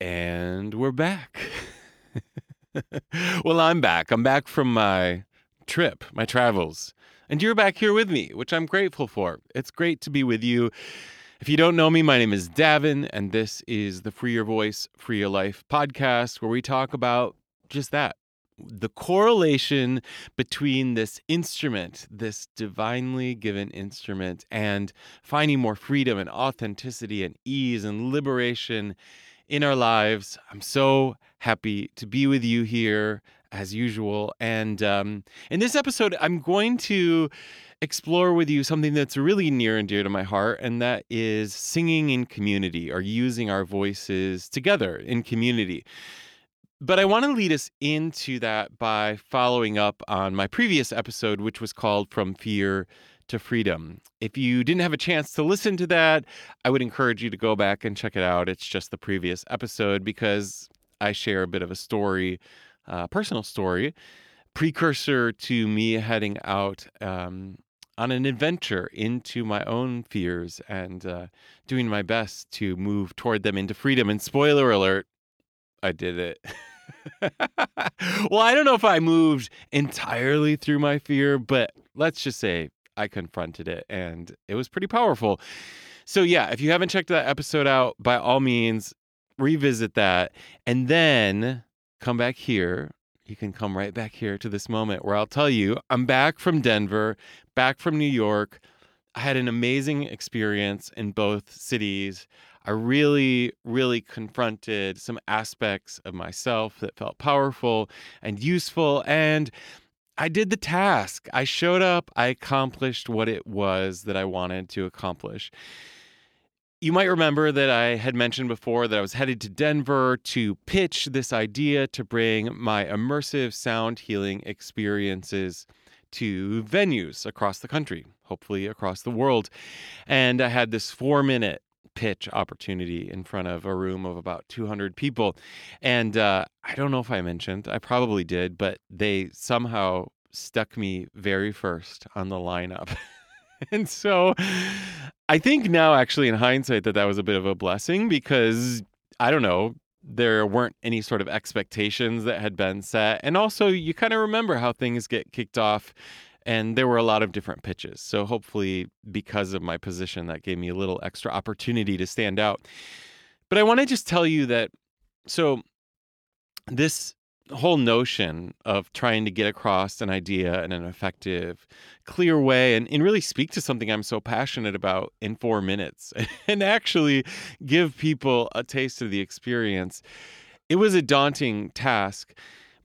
And we're back. well, I'm back. I'm back from my trip, my travels. And you're back here with me, which I'm grateful for. It's great to be with you. If you don't know me, my name is Davin, and this is the Free Your Voice, Free Your Life podcast, where we talk about just that the correlation between this instrument, this divinely given instrument, and finding more freedom and authenticity and ease and liberation in our lives. I'm so happy to be with you here as usual. And um, in this episode, I'm going to explore with you something that's really near and dear to my heart, and that is singing in community or using our voices together in community. But I want to lead us into that by following up on my previous episode, which was called From Fear to Freedom. If you didn't have a chance to listen to that, I would encourage you to go back and check it out. It's just the previous episode because I share a bit of a story, uh, personal story, precursor to me heading out um, on an adventure into my own fears and uh, doing my best to move toward them into freedom. And spoiler alert, I did it. well, I don't know if I moved entirely through my fear, but let's just say I confronted it and it was pretty powerful. So, yeah, if you haven't checked that episode out, by all means, revisit that and then come back here. You can come right back here to this moment where I'll tell you I'm back from Denver, back from New York. I had an amazing experience in both cities. I really, really confronted some aspects of myself that felt powerful and useful. And I did the task. I showed up, I accomplished what it was that I wanted to accomplish. You might remember that I had mentioned before that I was headed to Denver to pitch this idea to bring my immersive sound healing experiences to venues across the country, hopefully across the world. And I had this four minute pitch opportunity in front of a room of about 200 people. And uh, I don't know if I mentioned, I probably did, but they somehow stuck me very first on the lineup. and so I think now, actually, in hindsight, that that was a bit of a blessing because I don't know, there weren't any sort of expectations that had been set. And also, you kind of remember how things get kicked off and there were a lot of different pitches. So hopefully, because of my position, that gave me a little extra opportunity to stand out. But I want to just tell you that so this whole notion of trying to get across an idea in an effective, clear way and, and really speak to something I'm so passionate about in four minutes and actually give people a taste of the experience, it was a daunting task.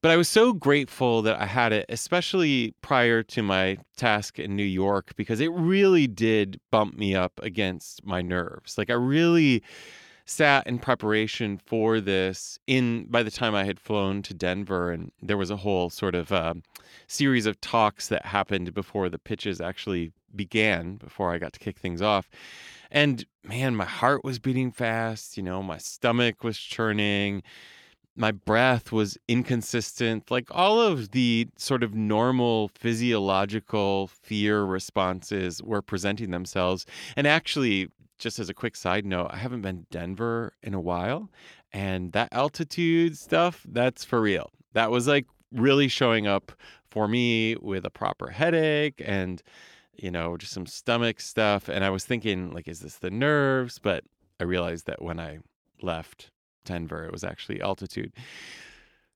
But I was so grateful that I had it, especially prior to my task in New York, because it really did bump me up against my nerves. Like I really sat in preparation for this in by the time I had flown to Denver and there was a whole sort of uh, series of talks that happened before the pitches actually began before I got to kick things off. And man, my heart was beating fast, you know, my stomach was churning my breath was inconsistent like all of the sort of normal physiological fear responses were presenting themselves and actually just as a quick side note i haven't been denver in a while and that altitude stuff that's for real that was like really showing up for me with a proper headache and you know just some stomach stuff and i was thinking like is this the nerves but i realized that when i left Denver. It was actually altitude.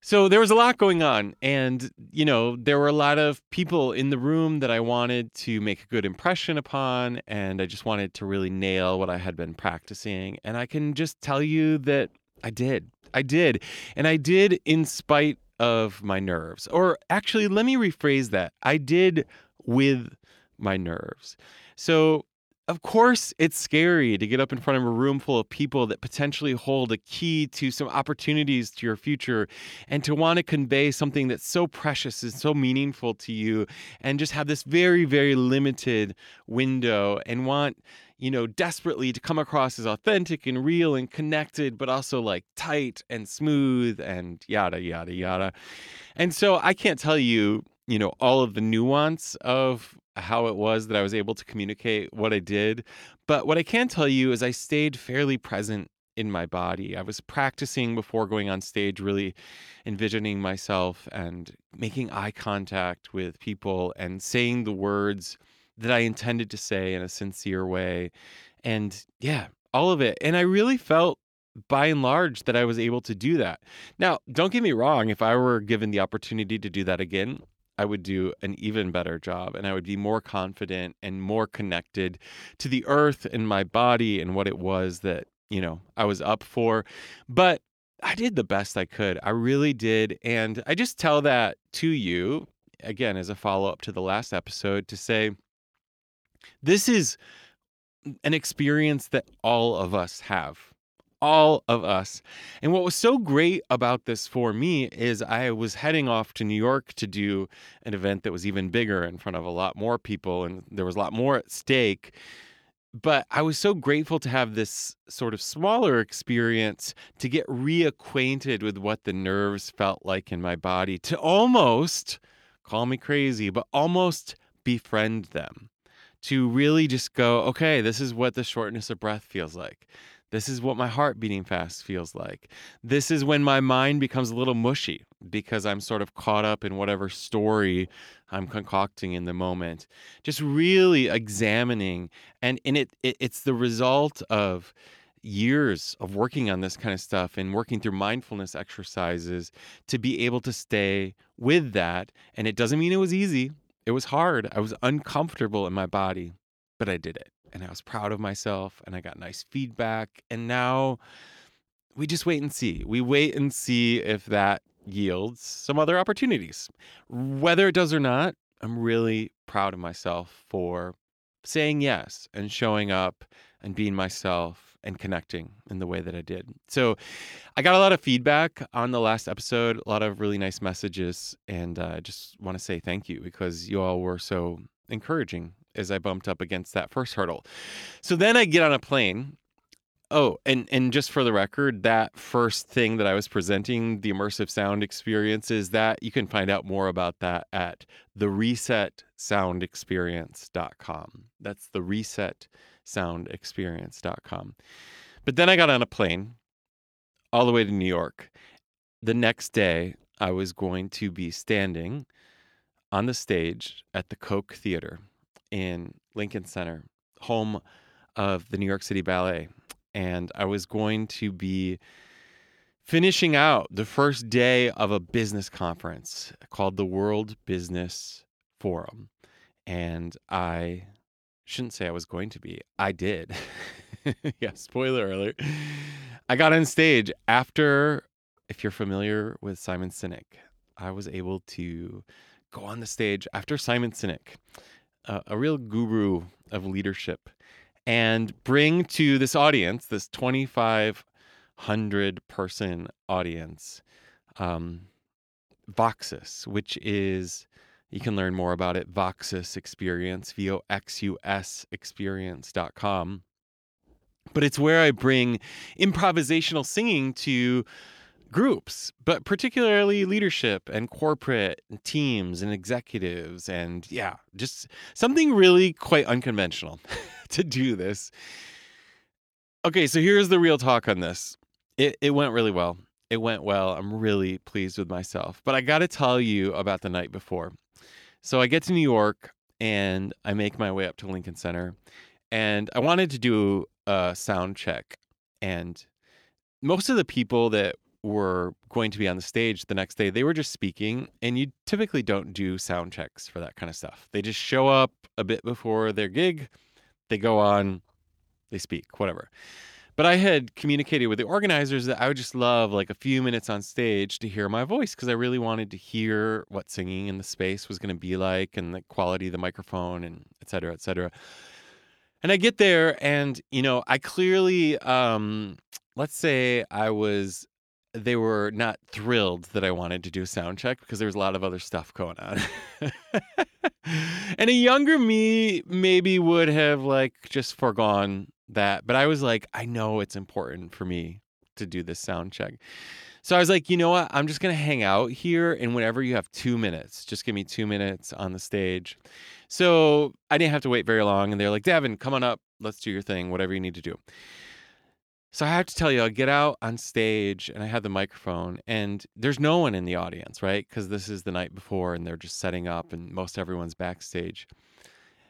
So there was a lot going on. And, you know, there were a lot of people in the room that I wanted to make a good impression upon. And I just wanted to really nail what I had been practicing. And I can just tell you that I did. I did. And I did in spite of my nerves. Or actually, let me rephrase that I did with my nerves. So of course, it's scary to get up in front of a room full of people that potentially hold a key to some opportunities to your future and to want to convey something that's so precious and so meaningful to you and just have this very, very limited window and want, you know, desperately to come across as authentic and real and connected, but also like tight and smooth and yada, yada, yada. And so I can't tell you you know all of the nuance of how it was that I was able to communicate what I did. But what I can tell you is I stayed fairly present in my body. I was practicing before going on stage, really envisioning myself and making eye contact with people and saying the words that I intended to say in a sincere way. And yeah, all of it. And I really felt by and large that I was able to do that. Now, don't get me wrong, if I were given the opportunity to do that again, I would do an even better job and I would be more confident and more connected to the earth and my body and what it was that, you know, I was up for. But I did the best I could. I really did. And I just tell that to you, again, as a follow up to the last episode, to say, this is an experience that all of us have all of us. And what was so great about this for me is I was heading off to New York to do an event that was even bigger in front of a lot more people, and there was a lot more at stake. But I was so grateful to have this sort of smaller experience to get reacquainted with what the nerves felt like in my body, to almost call me crazy, but almost befriend them. To really just go, okay, this is what the shortness of breath feels like this is what my heart beating fast feels like. This is when my mind becomes a little mushy because I'm sort of caught up in whatever story I'm concocting in the moment. Just really examining and and it, it it's the result of years of working on this kind of stuff and working through mindfulness exercises to be able to stay with that and it doesn't mean it was easy. It was hard. I was uncomfortable in my body, but I did it and I was proud of myself and I got nice feedback. And now we just wait and see. We wait and see if that yields some other opportunities. Whether it does or not, I'm really proud of myself for saying yes and showing up and being myself and connecting in the way that I did. So I got a lot of feedback on the last episode, a lot of really nice messages. And uh, I just want to say thank you because you all were so encouraging as I bumped up against that first hurdle. So then I get on a plane. Oh, and and just for the record, that first thing that I was presenting, the immersive sound experience, is that you can find out more about that at the resetsoundexperience.com. That's the resetsoundexperience.com. But then I got on a plane all the way to New York. The next day, I was going to be standing on the stage at the Koch Theater in Lincoln Center, home of the New York City Ballet. And I was going to be finishing out the first day of a business conference called the World Business Forum. And I shouldn't say I was going to be, I did. yeah, spoiler alert. I got on stage after, if you're familiar with Simon Sinek, I was able to go on the stage after Simon Sinek a, real guru of leadership and bring to this audience, this 2,500 person audience, um, Voxus, which is, you can learn more about it, Voxus Experience, V O X U S experience.com. But it's where I bring improvisational singing to groups, but particularly leadership and corporate teams and executives. And yeah, just something really quite unconventional to do this. Okay, so here's the real talk on this. It, it went really well. It went well. I'm really pleased with myself. But I got to tell you about the night before. So I get to New York and I make my way up to Lincoln Center. And I wanted to do a sound check. And most of the people that were going to be on the stage the next day, they were just speaking, and you typically don't do sound checks for that kind of stuff. They just show up a bit before their gig, they go on, they speak, whatever. But I had communicated with the organizers that I would just love like a few minutes on stage to hear my voice because I really wanted to hear what singing in the space was going to be like and the quality of the microphone and et cetera, et cetera. And I get there and, you know, I clearly, um, let's say I was they were not thrilled that I wanted to do sound check because there was a lot of other stuff going on. and a younger me maybe would have like just foregone that, but I was like, I know it's important for me to do this sound check. So I was like, you know what? I'm just going to hang out here and whenever you have 2 minutes, just give me 2 minutes on the stage. So I didn't have to wait very long and they're like, "Davin, come on up. Let's do your thing, whatever you need to do." So I have to tell you, I get out on stage and I have the microphone, and there's no one in the audience, right? Because this is the night before and they're just setting up, and most everyone's backstage.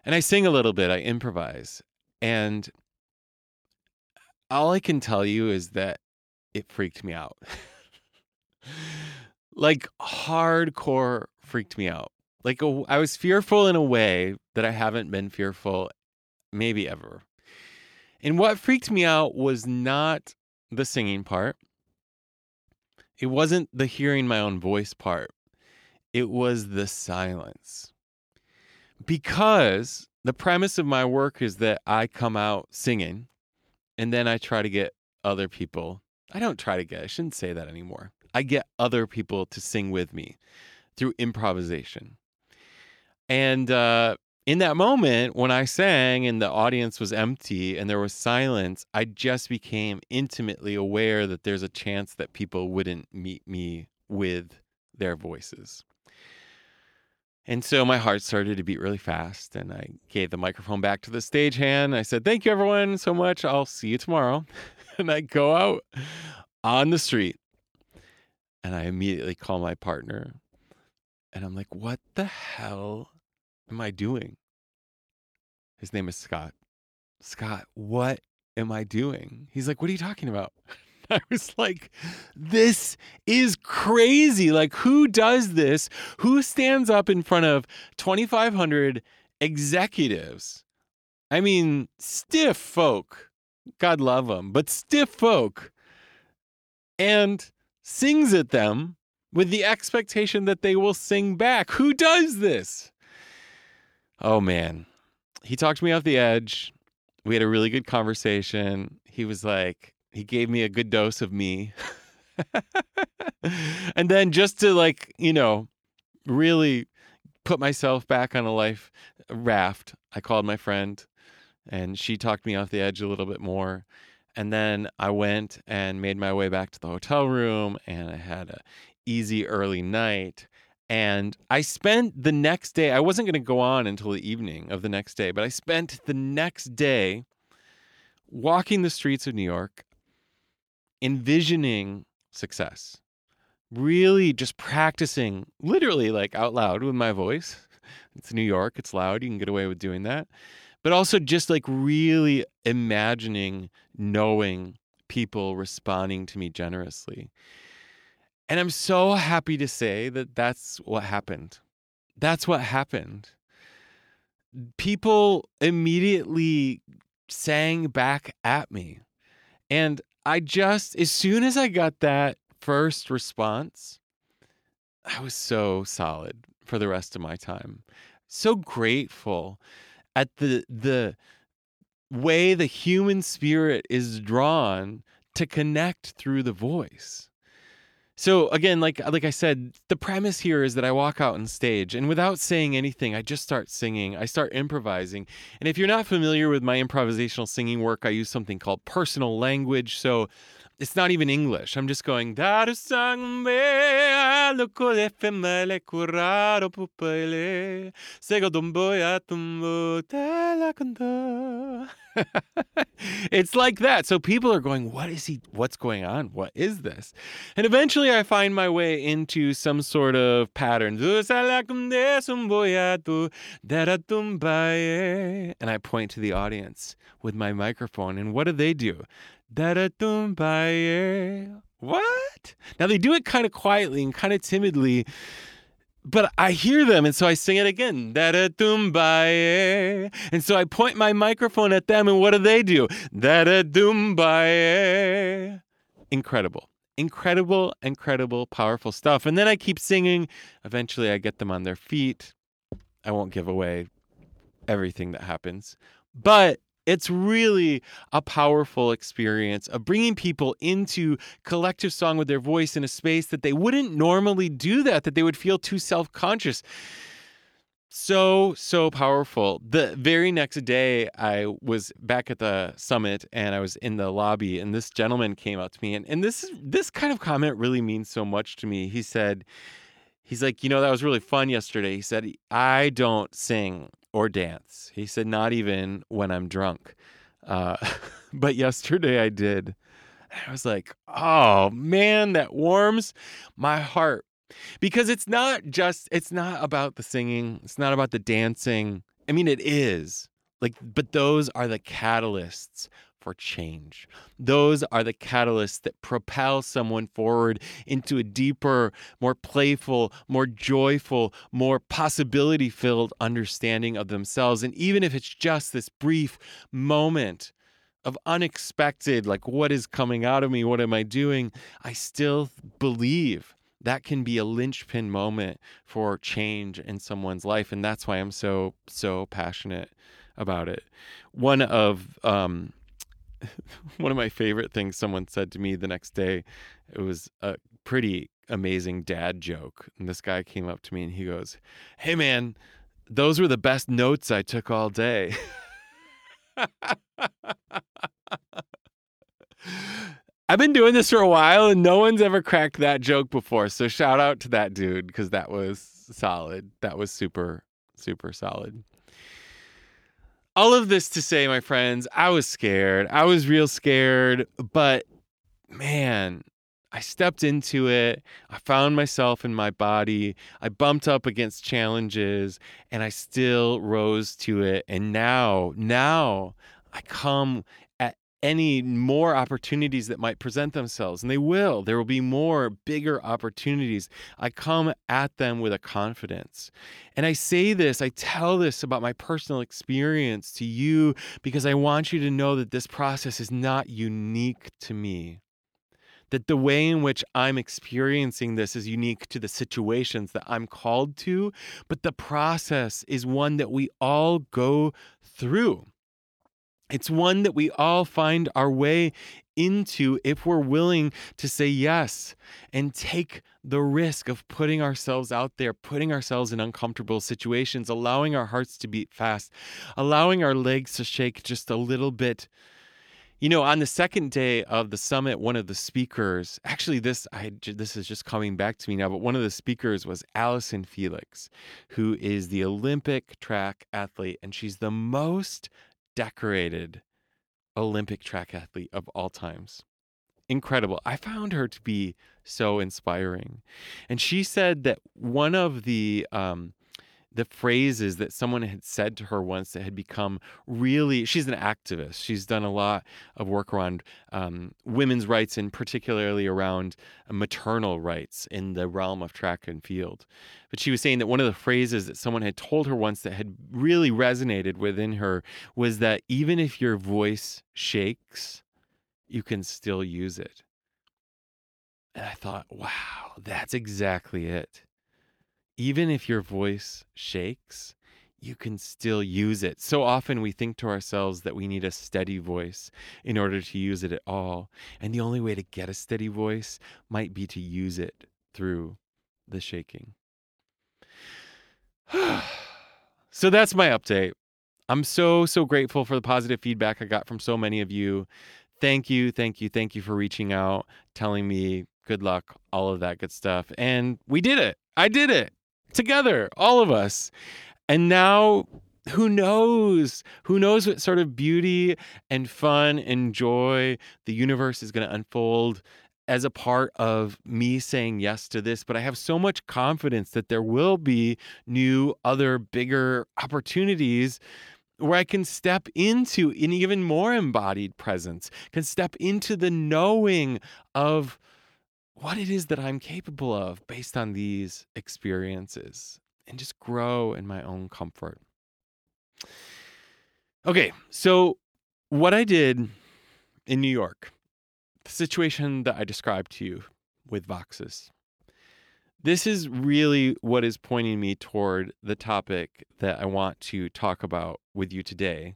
And I sing a little bit, I improvise. And all I can tell you is that it freaked me out. like hardcore freaked me out. Like I was fearful in a way that I haven't been fearful maybe ever. And what freaked me out was not the singing part. It wasn't the hearing my own voice part. It was the silence. Because the premise of my work is that I come out singing and then I try to get other people. I don't try to get, I shouldn't say that anymore. I get other people to sing with me through improvisation. And uh, in that moment, when I sang and the audience was empty and there was silence, I just became intimately aware that there's a chance that people wouldn't meet me with their voices. And so my heart started to beat really fast, and I gave the microphone back to the stagehand. I said, Thank you, everyone, so much. I'll see you tomorrow. and I go out on the street, and I immediately call my partner, and I'm like, What the hell am I doing? His name is Scott. Scott, what am I doing? He's like, What are you talking about? I was like, This is crazy. Like, who does this? Who stands up in front of 2,500 executives? I mean, stiff folk. God love them, but stiff folk. And sings at them with the expectation that they will sing back. Who does this? Oh man, he talked me off the edge. We had a really good conversation. He was like, he gave me a good dose of me. and then just to like, you know, really put myself back on a life raft, I called my friend and she talked me off the edge a little bit more. And then I went and made my way back to the hotel room and I had a easy early night and I spent the next day, I wasn't going to go on until the evening of the next day, but I spent the next day walking the streets of New York, envisioning success, really just practicing literally like out loud with my voice. It's New York, it's loud, you can get away with doing that. But also just like really imagining knowing people responding to me generously. And I'm so happy to say that that's what happened. That's what happened. People immediately sang back at me. And I just, as soon as I got that first response, I was so solid for the rest of my time. So grateful at the the way the human spirit is drawn to connect through the voice. So again, like like I said, the premise here is that I walk out on stage and without saying anything, I just start singing. I start improvising. And if you're not familiar with my improvisational singing work, I use something called personal language. So it's not even English. I'm just going it's like that. So people are going, What is he? What's going on? What is this? And eventually I find my way into some sort of pattern. And I point to the audience with my microphone. And what do they do? What? Now they do it kind of quietly and kind of timidly but I hear them, and so I sing it again. And so I point my microphone at them, and what do they do? Incredible. Incredible, incredible, powerful stuff. And then I keep singing. Eventually, I get them on their feet. I won't give away everything that happens, but it's really a powerful experience of bringing people into collective song with their voice in a space that they wouldn't normally do that, that they would feel too self conscious. So, so powerful. The very next day, I was back at the summit and I was in the lobby, and this gentleman came up to me. And, and this, this kind of comment really means so much to me. He said, He's like, you know, that was really fun yesterday. He said, I don't sing or dance. He said, not even when I'm drunk. Uh, but yesterday I did. I was like, oh man, that warms my heart. Because it's not just, it's not about the singing, it's not about the dancing. I mean, it is. Like, but those are the catalysts for change. Those are the catalysts that propel someone forward into a deeper, more playful, more joyful, more possibility filled understanding of themselves. And even if it's just this brief moment of unexpected, like, what is coming out of me? What am I doing? I still believe that can be a linchpin moment for change in someone's life. And that's why I'm so, so passionate about it. One of, um, one of my favorite things someone said to me the next day, it was a pretty amazing dad joke. And this guy came up to me and he goes, Hey man, those were the best notes I took all day. I've been doing this for a while and no one's ever cracked that joke before. So shout out to that dude because that was solid. That was super, super solid all of this to say, my friends, I was scared. I was real scared, but man, I stepped into it. I found myself in my body. I bumped up against challenges and I still rose to it. And now, now I come any more opportunities that might present themselves, and they will. There will be more bigger opportunities. I come at them with a confidence. And I say this, I tell this about my personal experience to you because I want you to know that this process is not unique to me. That the way in which I'm experiencing this is unique to the situations that I'm called to, but the process is one that we all go through. It's one that we all find our way into if we're willing to say yes and take the risk of putting ourselves out there, putting ourselves in uncomfortable situations, allowing our hearts to beat fast, allowing our legs to shake just a little bit. You know, on the second day of the summit, one of the speakers, actually, this I this is just coming back to me now, but one of the speakers was Allyson Felix, who is the Olympic track athlete, and she's the most decorated Olympic track athlete of all times. Incredible. I found her to be so inspiring. And she said that one of the um, the phrases that someone had said to her once that had become really she's an activist. She's done a lot of work around um, women's rights and particularly around maternal rights in the realm of track and field. But she was saying that one of the phrases that someone had told her once that had really resonated within her was that even if your voice shakes you can still use it. And i thought wow that's exactly it even if your voice shakes, you can still use it. So often we think to ourselves that we need a steady voice in order to use it at all. And the only way to get a steady voice might be to use it through the shaking. so that's my update. I'm so, so grateful for the positive feedback I got from so many of you. Thank you, thank you, thank you for reaching out, telling me good luck, all of that good stuff. And we did it. I did it together, all of us. And now who knows? Who knows what sort of beauty and fun and joy the universe is going to unfold as a part of me saying yes to this, but I have so much confidence that there will be new, other, bigger opportunities where I can step into an even more embodied presence, can step into the knowing of what it is that I'm capable of based on these experiences and just grow in my own comfort. Okay, so what I did in New York, the situation that I described to you with Voxus, this is really what is pointing me toward the topic that I want to talk about with you today.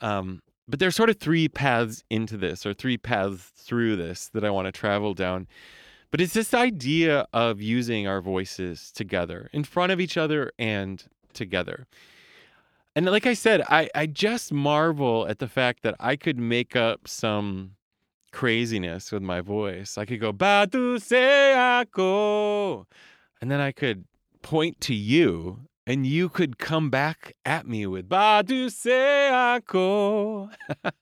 Um, but there's sort of three paths into this or three paths through this that I want to travel down. But it's this idea of using our voices together, in front of each other and together. And like I said, I, I just marvel at the fact that I could make up some craziness with my voice. I could go, Batu Seako. And then I could point to you and you could come back at me with Badu Seako.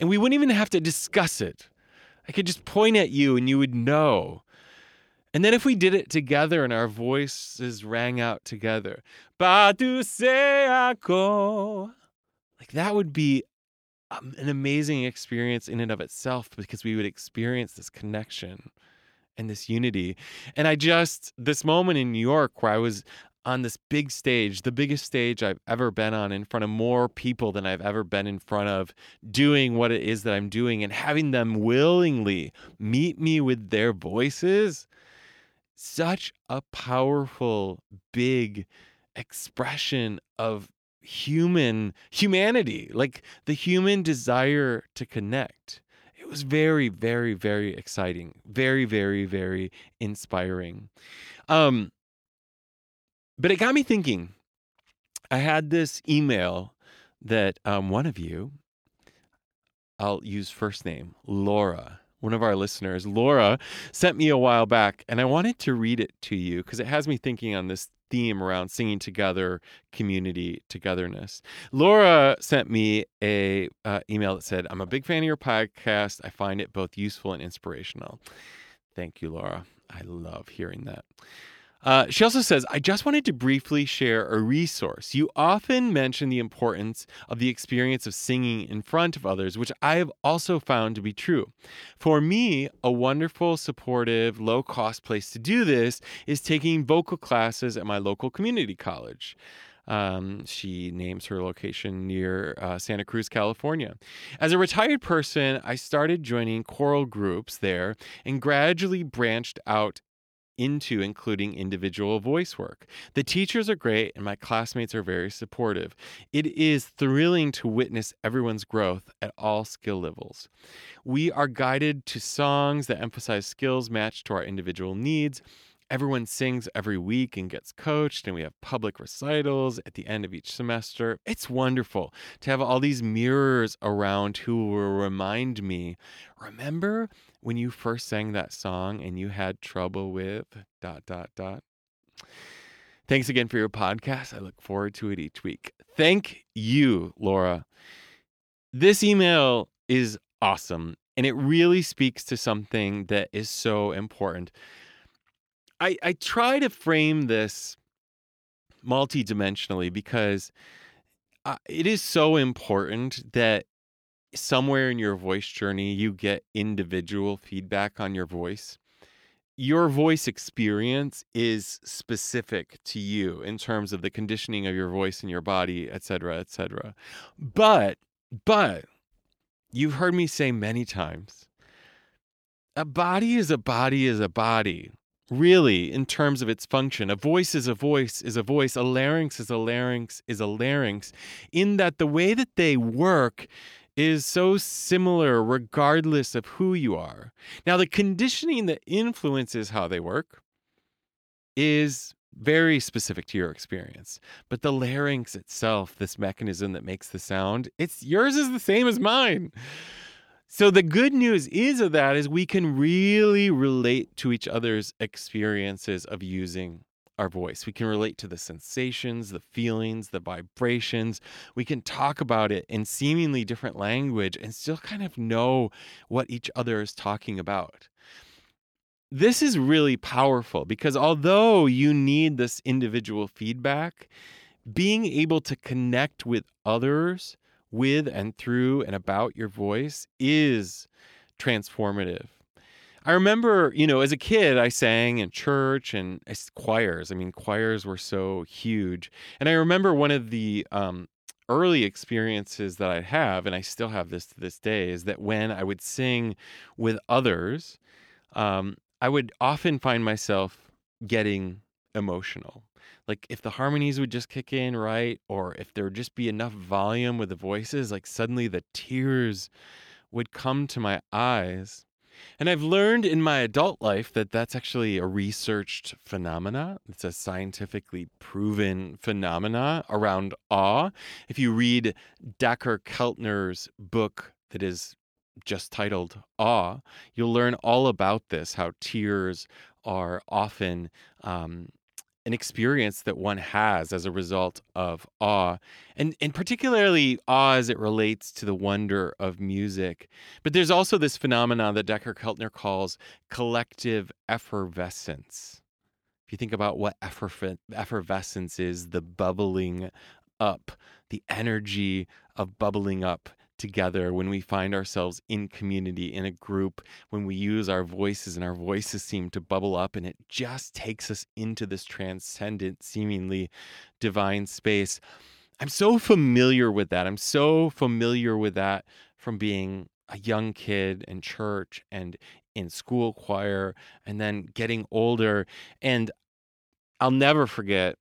and we wouldn't even have to discuss it. I could just point at you and you would know. And then if we did it together and our voices rang out together, Ba tu ako, like that would be um, an amazing experience in and of itself because we would experience this connection and this unity. And I just, this moment in New York where I was on this big stage, the biggest stage I've ever been on, in front of more people than I've ever been in front of, doing what it is that I'm doing and having them willingly meet me with their voices. Such a powerful, big expression of human humanity, like the human desire to connect. It was very, very, very exciting, very, very, very inspiring. Um, but it got me thinking. I had this email that um, one of you, I'll use first name, Laura, one of our listeners, Laura, sent me a while back, and I wanted to read it to you because it has me thinking on this theme around singing together, community togetherness. Laura sent me a uh, email that said, "I'm a big fan of your podcast. I find it both useful and inspirational." Thank you, Laura. I love hearing that. Uh, she also says, I just wanted to briefly share a resource. You often mention the importance of the experience of singing in front of others, which I have also found to be true. For me, a wonderful, supportive, low cost place to do this is taking vocal classes at my local community college. Um, she names her location near uh, Santa Cruz, California. As a retired person, I started joining choral groups there and gradually branched out into including individual voice work. The teachers are great and my classmates are very supportive. It is thrilling to witness everyone's growth at all skill levels. We are guided to songs that emphasize skills matched to our individual needs. Everyone sings every week and gets coached, and we have public recitals at the end of each semester. It's wonderful to have all these mirrors around who will remind me remember when you first sang that song and you had trouble with dot, dot, dot? Thanks again for your podcast. I look forward to it each week. Thank you, Laura. This email is awesome, and it really speaks to something that is so important I, I try to frame this multidimensionally because uh, it is so important that somewhere in your voice journey you get individual feedback on your voice. Your voice experience is specific to you in terms of the conditioning of your voice and your body, et cetera, et cetera. But, but you've heard me say many times a body is a body is a body really in terms of its function. A voice is a voice is a voice. A larynx is a larynx is a larynx, in that the way that they work is so similar regardless of who you are. Now, the conditioning that influences how they work is very specific to your experience. But the larynx itself, this mechanism that makes the sound, it's yours is the same as mine. So the good news is of that is we can really relate to each other's experiences of using our voice. We can relate to the sensations, the feelings, the vibrations. We can talk about it in seemingly different language and still kind of know what each other is talking about. This is really powerful because although you need this individual feedback, being able to connect with others with and through and about your voice is transformative. I remember, you know, as a kid, I sang in church and choirs. I mean, choirs were so huge. And I remember one of the um, early experiences that I have, and I still have this to this day, is that when I would sing with others, um, I would often find myself getting emotional like if the harmonies would just kick in right or if there would just be enough volume with the voices like suddenly the tears would come to my eyes and i've learned in my adult life that that's actually a researched phenomena. It's a scientifically proven phenomena around awe. If you read dacher keltner's book that is just titled awe you'll learn all about this how tears are often um, an experience that one has as a result of awe and and particularly awe as it relates to the wonder of music. But there's also this phenomenon that Dacher Keltner calls collective effervescence. If you think about what effervescence is the bubbling up the energy of bubbling up together, when we find ourselves in community, in a group, when we use our voices and our voices seem to bubble up and it just takes us into this transcendent, seemingly divine space. I'm so familiar with that. I'm so familiar with that from being a young kid in church and in school choir and then getting older. And I'll never forget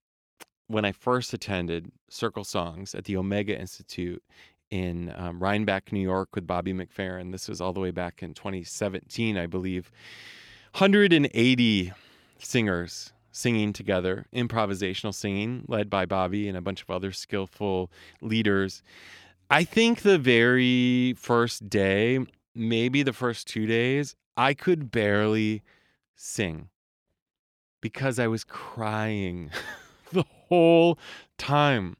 when I first attended Circle Songs at the Omega Institute in um, Rhinebeck, New York, with Bobby McFerrin. This was all the way back in 2017, I believe. 180 singers singing together, improvisational singing, led by Bobby and a bunch of other skillful leaders. I think the very first day, maybe the first two days, I could barely sing because I was crying the whole time.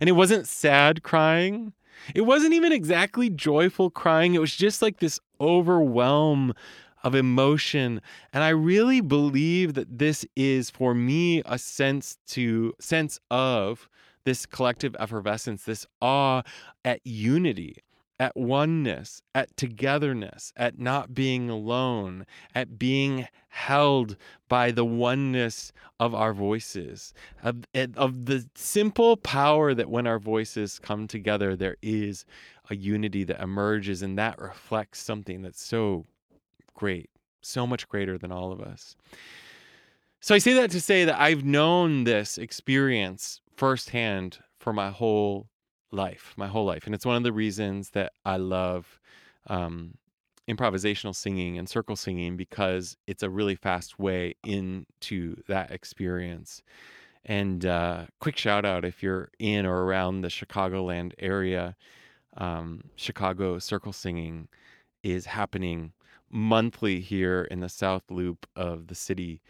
And it wasn't sad crying. It wasn't even exactly joyful crying. It was just like this overwhelm of emotion. And I really believe that this is for me a sense to sense of this collective effervescence, this awe at unity at oneness, at togetherness, at not being alone, at being held by the oneness of our voices, of, eh, of the simple power that when our voices come together, there is a unity that emerges, and that reflects something that's so great, so much greater than all of us. So I say that to say that I've known this experience firsthand for my whole life, my whole life. And it's one of the reasons that I love um, improvisational singing and circle singing because it's a really fast way into that experience. And uh, quick shout out if you're in or around the Chicagoland area, um, Chicago circle singing is happening monthly here in the South Loop of the city.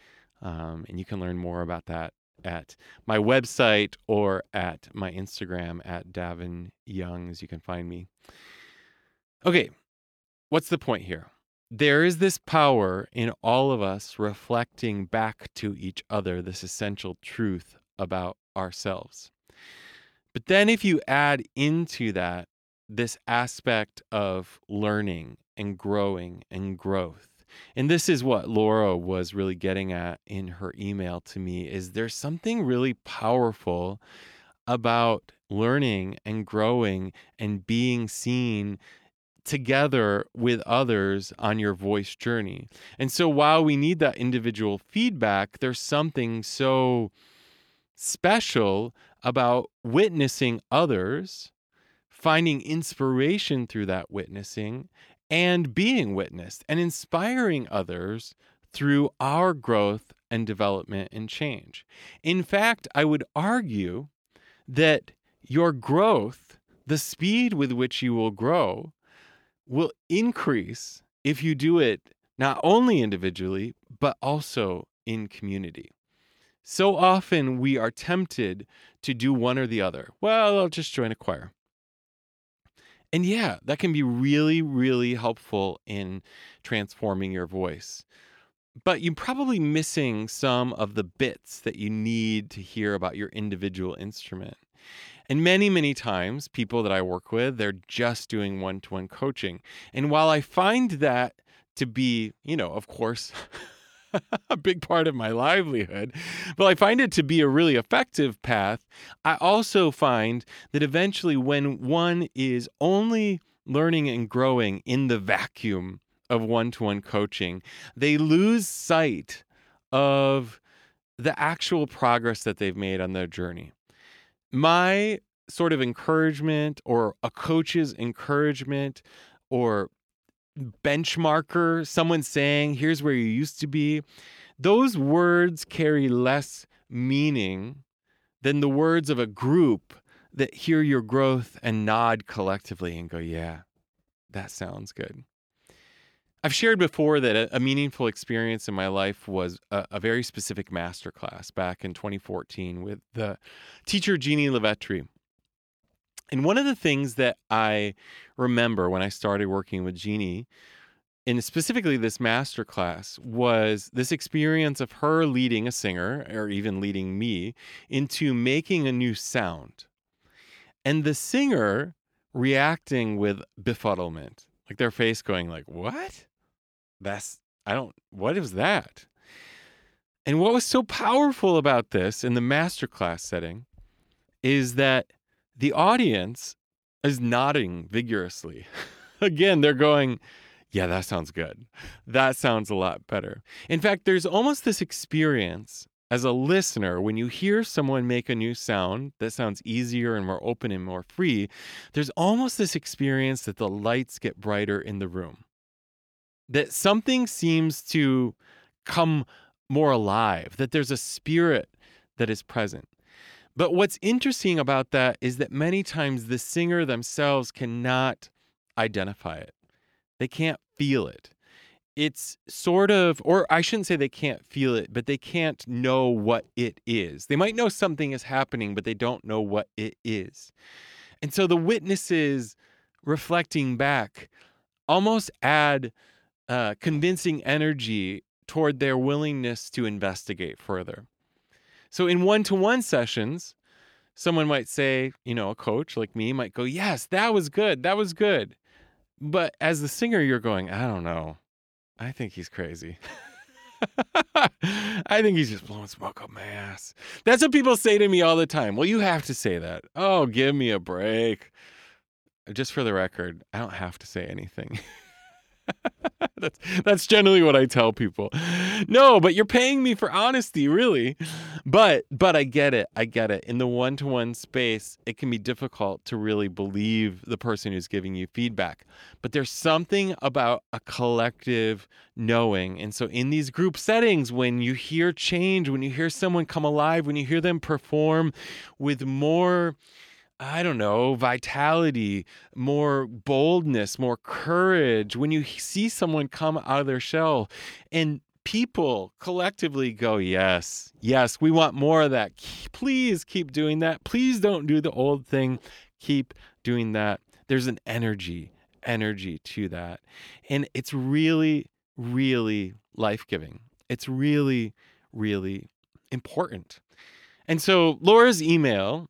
Um, and you can learn more about that at my website or at my Instagram at Davin Youngs. You can find me. Okay, what's the point here? There is this power in all of us reflecting back to each other this essential truth about ourselves. But then, if you add into that this aspect of learning and growing and growth, and this is what Laura was really getting at in her email to me is there's something really powerful about learning and growing and being seen together with others on your voice journey. And so while we need that individual feedback, there's something so special about witnessing others, finding inspiration through that witnessing, and being witnessed and inspiring others through our growth and development and change. In fact, I would argue that your growth, the speed with which you will grow, will increase if you do it not only individually, but also in community. So often we are tempted to do one or the other. Well, I'll just join a choir. And yeah, that can be really, really helpful in transforming your voice. But you're probably missing some of the bits that you need to hear about your individual instrument. And many, many times, people that I work with, they're just doing one to one coaching. And while I find that to be, you know, of course, a big part of my livelihood. But I find it to be a really effective path. I also find that eventually, when one is only learning and growing in the vacuum of one to one coaching, they lose sight of the actual progress that they've made on their journey. My sort of encouragement or a coach's encouragement or benchmarker, someone saying, here's where you used to be, those words carry less meaning than the words of a group that hear your growth and nod collectively and go, yeah, that sounds good. I've shared before that a, meaningful experience in my life was a, a very specific masterclass back in 2014 with the teacher Jeannie LoVetri. And one of the things that I remember when I started working with Jeannie, and specifically this master class, was this experience of her leading a singer, or even leading me, into making a new sound. And the singer reacting with befuddlement, like their face going like, "What? That's I don't. What is that?" And what was so powerful about this in the masterclass setting is that the audience is nodding vigorously. Again, they're going, yeah, that sounds good. That sounds a lot better. In fact, there's almost this experience as a listener when you hear someone make a new sound that sounds easier and more open and more free. There's almost this experience that the lights get brighter in the room, that something seems to come more alive, that there's a spirit that is present. But what's interesting about that is that many times the singer themselves cannot identify it. They can't feel it. It's sort of, or I shouldn't say they can't feel it, but they can't know what it is. They might know something is happening, but they don't know what it is. And so the witnesses reflecting back almost add uh, convincing energy toward their willingness to investigate further. So in one to one sessions, someone might say, you know, a coach like me might go, Yes, that was good. That was good. But as the singer, you're going, I don't know. I think he's crazy. I think he's just blowing smoke up my ass. That's what people say to me all the time. Well, you have to say that. Oh, give me a break. Just for the record, I don't have to say anything. that's that's generally what I tell people. No, but you're paying me for honesty, really. But but I get it. I get it. In the one-to-one space, it can be difficult to really believe the person who's giving you feedback. But there's something about a collective knowing. And so in these group settings when you hear change, when you hear someone come alive, when you hear them perform with more I don't know, vitality, more boldness, more courage. When you see someone come out of their shell and people collectively go, Yes, yes, we want more of that. Please keep doing that. Please don't do the old thing. Keep doing that. There's an energy, energy to that. And it's really, really life giving. It's really, really important. And so Laura's email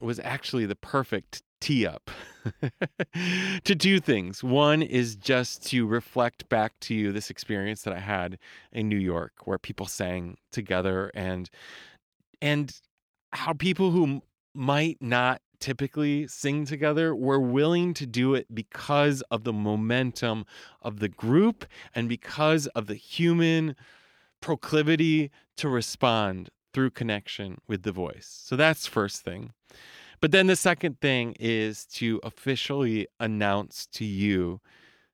was actually the perfect tee up to do things. One is just to reflect back to you this experience that I had in New York where people sang together and and how people who might not typically sing together were willing to do it because of the momentum of the group and because of the human proclivity to respond through connection with the voice. So that's first thing. But then the second thing is to officially announce to you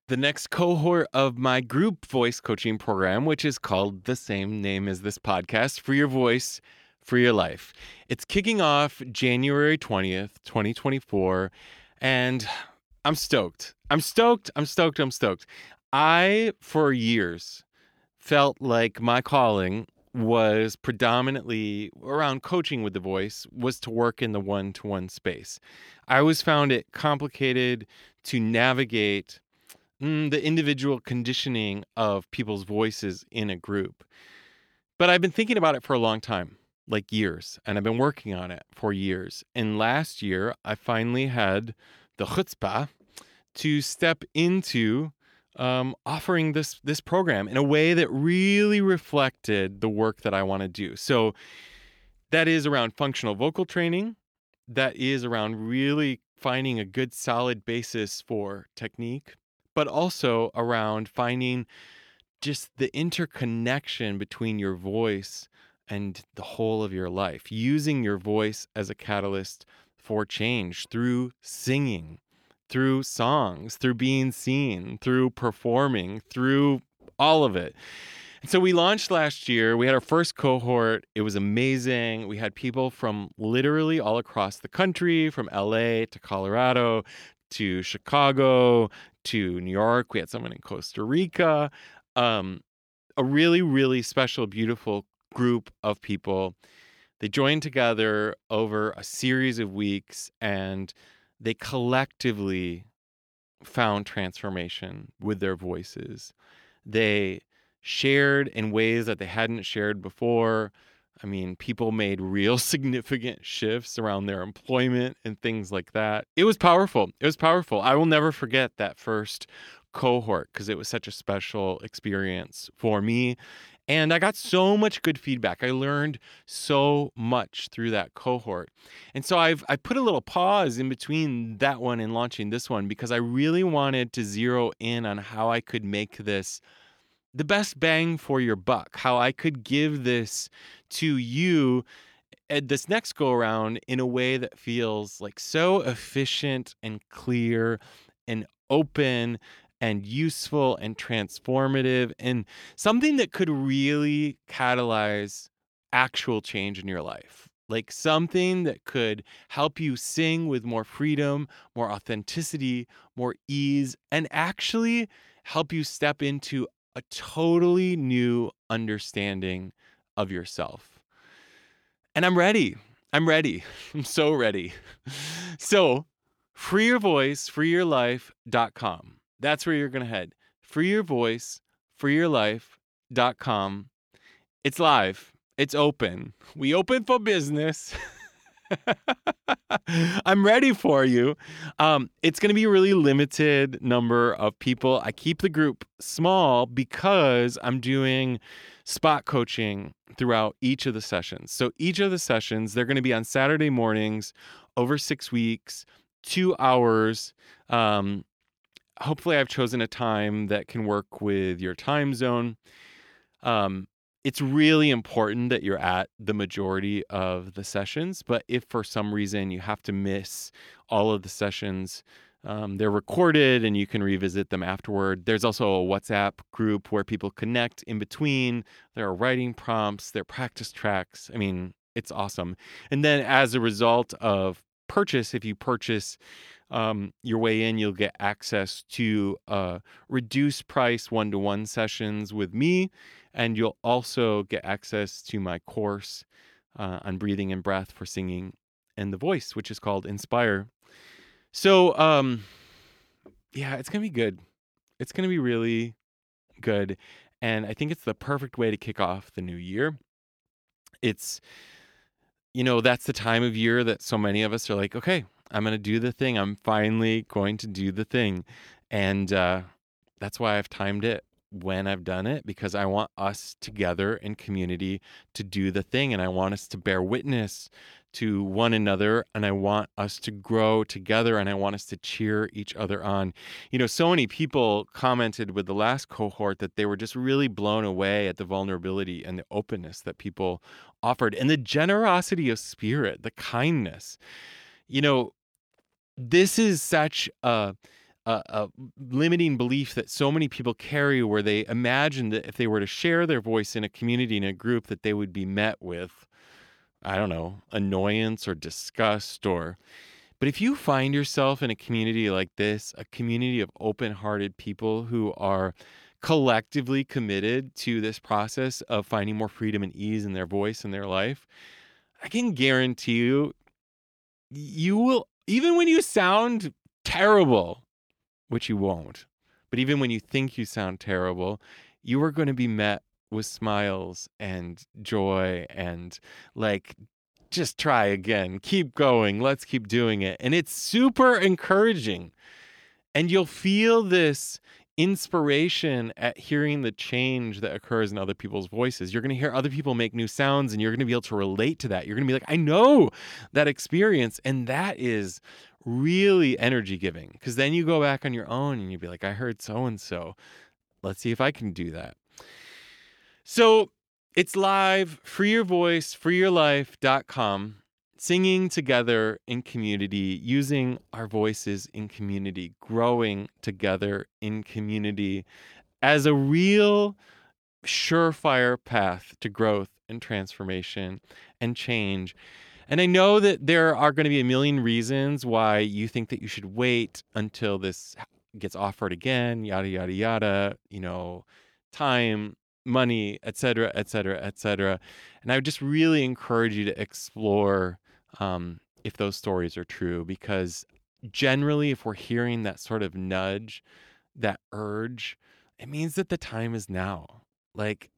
the next cohort of my group voice coaching program, which is called the same name as this podcast Free Your Voice, Free Your Life. It's kicking off January 20th, 2024. And I'm stoked. I'm stoked. I'm stoked. I'm stoked. I, for years, felt like my calling was predominantly around coaching with the voice was to work in the one-to-one space. I always found it complicated to navigate mm, the individual conditioning of people's voices in a group. But I've been thinking about it for a long time, like years, and I've been working on it for years. And last year, I finally had the chutzpah to step into um, offering this this program in a way that really reflected the work that I want to do. So that is around functional vocal training. That is around really finding a good solid basis for technique, but also around finding just the interconnection between your voice and the whole of your life, using your voice as a catalyst for change through singing, through songs, through being seen, through performing, through all of it. And so we launched last year. We had our first cohort. It was amazing. We had people from literally all across the country, from LA to Colorado to Chicago to New York. We had someone in Costa Rica. Um, a really, really special, beautiful group of people. They joined together over a series of weeks and they collectively found transformation with their voices. They shared in ways that they hadn't shared before. I mean, people made real significant shifts around their employment and things like that. It was powerful. It was powerful. I will never forget that first cohort because it was such a special experience for me. And I got so much good feedback. I learned so much through that cohort. And so I've I put a little pause in between that one and launching this one because I really wanted to zero in on how I could make this the best bang for your buck, how I could give this to you at this next go around in a way that feels like so efficient and clear and open and useful and transformative and something that could really catalyze actual change in your life. Like something that could help you sing with more freedom, more authenticity, more ease, and actually help you step into a totally new understanding of yourself. And I'm ready. I'm ready. I'm so ready. So, freeyourvoice, that's where you're going to head. Free Your Voice, It's live, it's open. We open for business. I'm ready for you. Um, it's going to be a really limited number of people. I keep the group small because I'm doing spot coaching throughout each of the sessions. So each of the sessions, they're going to be on Saturday mornings over six weeks, two hours. Um, hopefully I've chosen a time that can work with your time zone. Um, it's really important that you're at the majority of the sessions, but if for some reason you have to miss all of the sessions, um, they're recorded and you can revisit them afterward. There's also a WhatsApp group where people connect in between. There are writing prompts, there are practice tracks. I mean, it's awesome. And then as a result of purchase, if you purchase um, your way in, you'll get access to uh, reduced price one to one sessions with me. And you'll also get access to my course uh, on breathing and breath for singing and the voice, which is called Inspire. So, um, yeah, it's going to be good. It's going to be really good. And I think it's the perfect way to kick off the new year. It's, you know, that's the time of year that so many of us are like, okay, I'm going to do the thing. I'm finally going to do the thing. And uh, that's why I've timed it when I've done it because I want us together in community to do the thing. And I want us to bear witness to one another and I want us to grow together and I want us to cheer each other on. You know, so many people commented with the last cohort that they were just really blown away at the vulnerability and the openness that people offered and the generosity of spirit, the kindness. You know, this is such a, a, a, limiting belief that so many people carry where they imagine that if they were to share their voice in a community in a group that they would be met with i don't know annoyance or disgust or but if you find yourself in a community like this a community of open-hearted people who are collectively committed to this process of finding more freedom and ease in their voice and their life i can guarantee you you will even when you sound terrible, which you won't, but even when you think you sound terrible, you are going to be met with smiles and joy and like, just try again, keep going, let's keep doing it. And it's super encouraging. And you'll feel this inspiration at hearing the change that occurs in other people's voices. You're going to hear other people make new sounds and you're going to be able to relate to that. You're going to be like, I know that experience. And that is really energy giving because then you go back on your own and you'd be like, I heard so and so. Let's see if I can do that. So it's live, free your voice, freeyourlife.com singing together in community, using our voices in community, growing together in community as a real surefire path to growth and transformation and change. And I know that there are going to be a million reasons why you think that you should wait until this gets offered again, yada yada yada, you know, time, money, etc., etc., etc. And I would just really encourage you to explore um, if those stories are true, because generally, if we're hearing that sort of nudge, that urge, it means that the time is now. Like,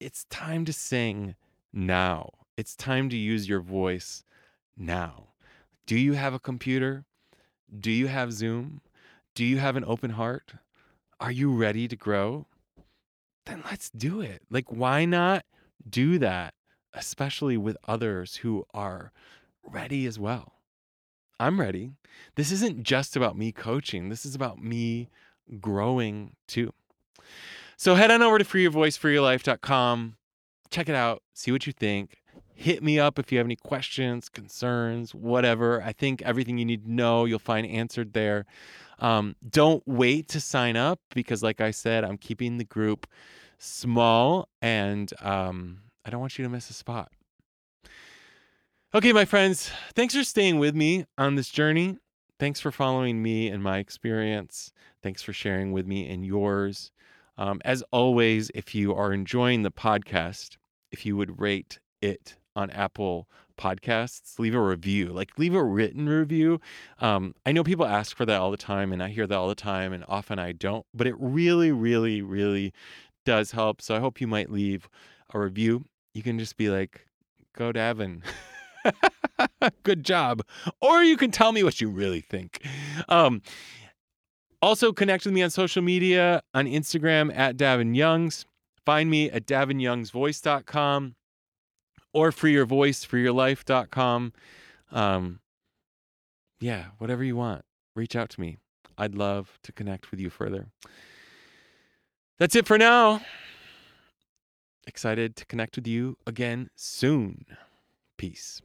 it's time to sing now. It's time to use your voice now. Do you have a computer? Do you have Zoom? Do you have an open heart? Are you ready to grow? Then let's do it. Like, why not do that, especially with others who are ready as well? I'm ready. This isn't just about me coaching, this is about me growing too. So head on over to freeyourvoicefreeyourlife.com. Check it out, see what you think. Hit me up if you have any questions, concerns, whatever. I think everything you need to know you'll find answered there. Um, don't wait to sign up because, like I said, I'm keeping the group small and um, I don't want you to miss a spot. Okay, my friends, thanks for staying with me on this journey. Thanks for following me and my experience. Thanks for sharing with me and yours. Um, as always, if you are enjoying the podcast, if you would rate it on Apple Podcasts, leave a review, like leave a written review. Um, I know people ask for that all the time, and I hear that all the time, and often I don't, but it really, really, really does help. So I hope you might leave a review. You can just be like, go Davin. Good job. Or you can tell me what you really think. Um, also, connect with me on social media on Instagram at Davin Youngs. Find me at davinyoungsvoice.com or freeyourvoice, freeyourlife.com. Um, yeah, whatever you want, reach out to me. I'd love to connect with you further. That's it for now. Excited to connect with you again soon. Peace.